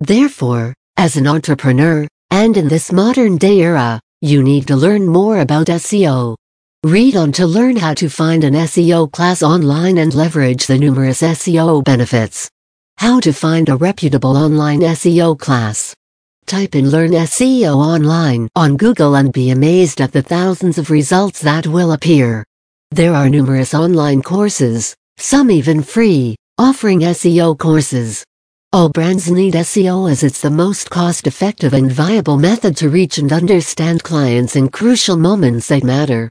Therefore, as an entrepreneur, and in this modern day era, you need to learn more about SEO. Read on to learn how to find an SEO class online and leverage the numerous SEO benefits. How to find a reputable online SEO class. Type in Learn SEO online on Google and be amazed at the thousands of results that will appear. There are numerous online courses, some even free, offering SEO courses. All brands need SEO as it's the most cost-effective and viable method to reach and understand clients in crucial moments that matter.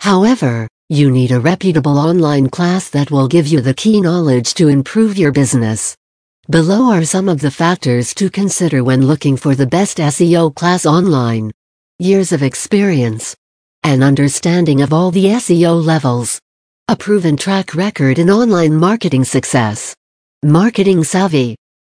However, you need a reputable online class that will give you the key knowledge to improve your business. Below are some of the factors to consider when looking for the best SEO class online. Years of experience. An understanding of all the SEO levels. A proven track record in online marketing success. Marketing savvy.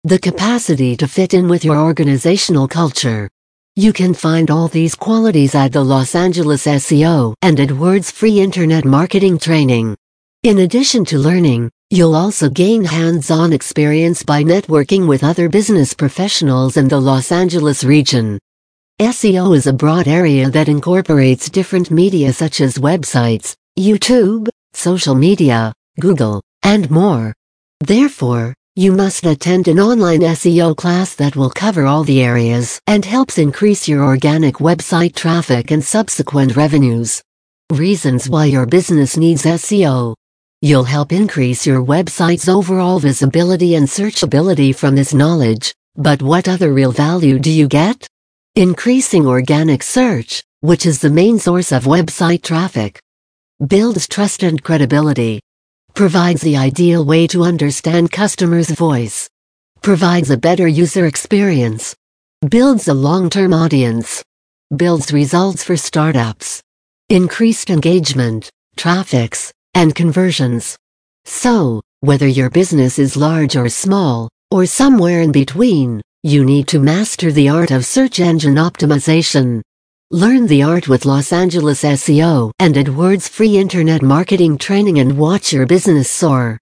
The capacity to fit in with your organizational culture. You can find all these qualities at the Los Angeles SEO and AdWords free internet marketing training. In addition to learning, you'll also gain hands-on experience by networking with other business professionals in the Los Angeles region. SEO is a broad area that incorporates different media such as websites, YouTube, social media, Google, and more. Therefore, you must attend an online SEO class that will cover all the areas and helps increase your organic website traffic and subsequent revenues. Reasons why your business needs SEO. You'll help increase your website's overall visibility and searchability from this knowledge, but what other real value do you get? Increasing organic search, which is the main source of website traffic. Builds trust and credibility provides the ideal way to understand customers' voice, provides a better user experience, builds a long-term audience, builds results for startups, increased engagement, traffics, and conversions. So, whether your business is large or small, or somewhere in between, you need to master the art of search engine optimization. Learn the art with Los Angeles SEO and AdWords free internet marketing training and watch your business soar.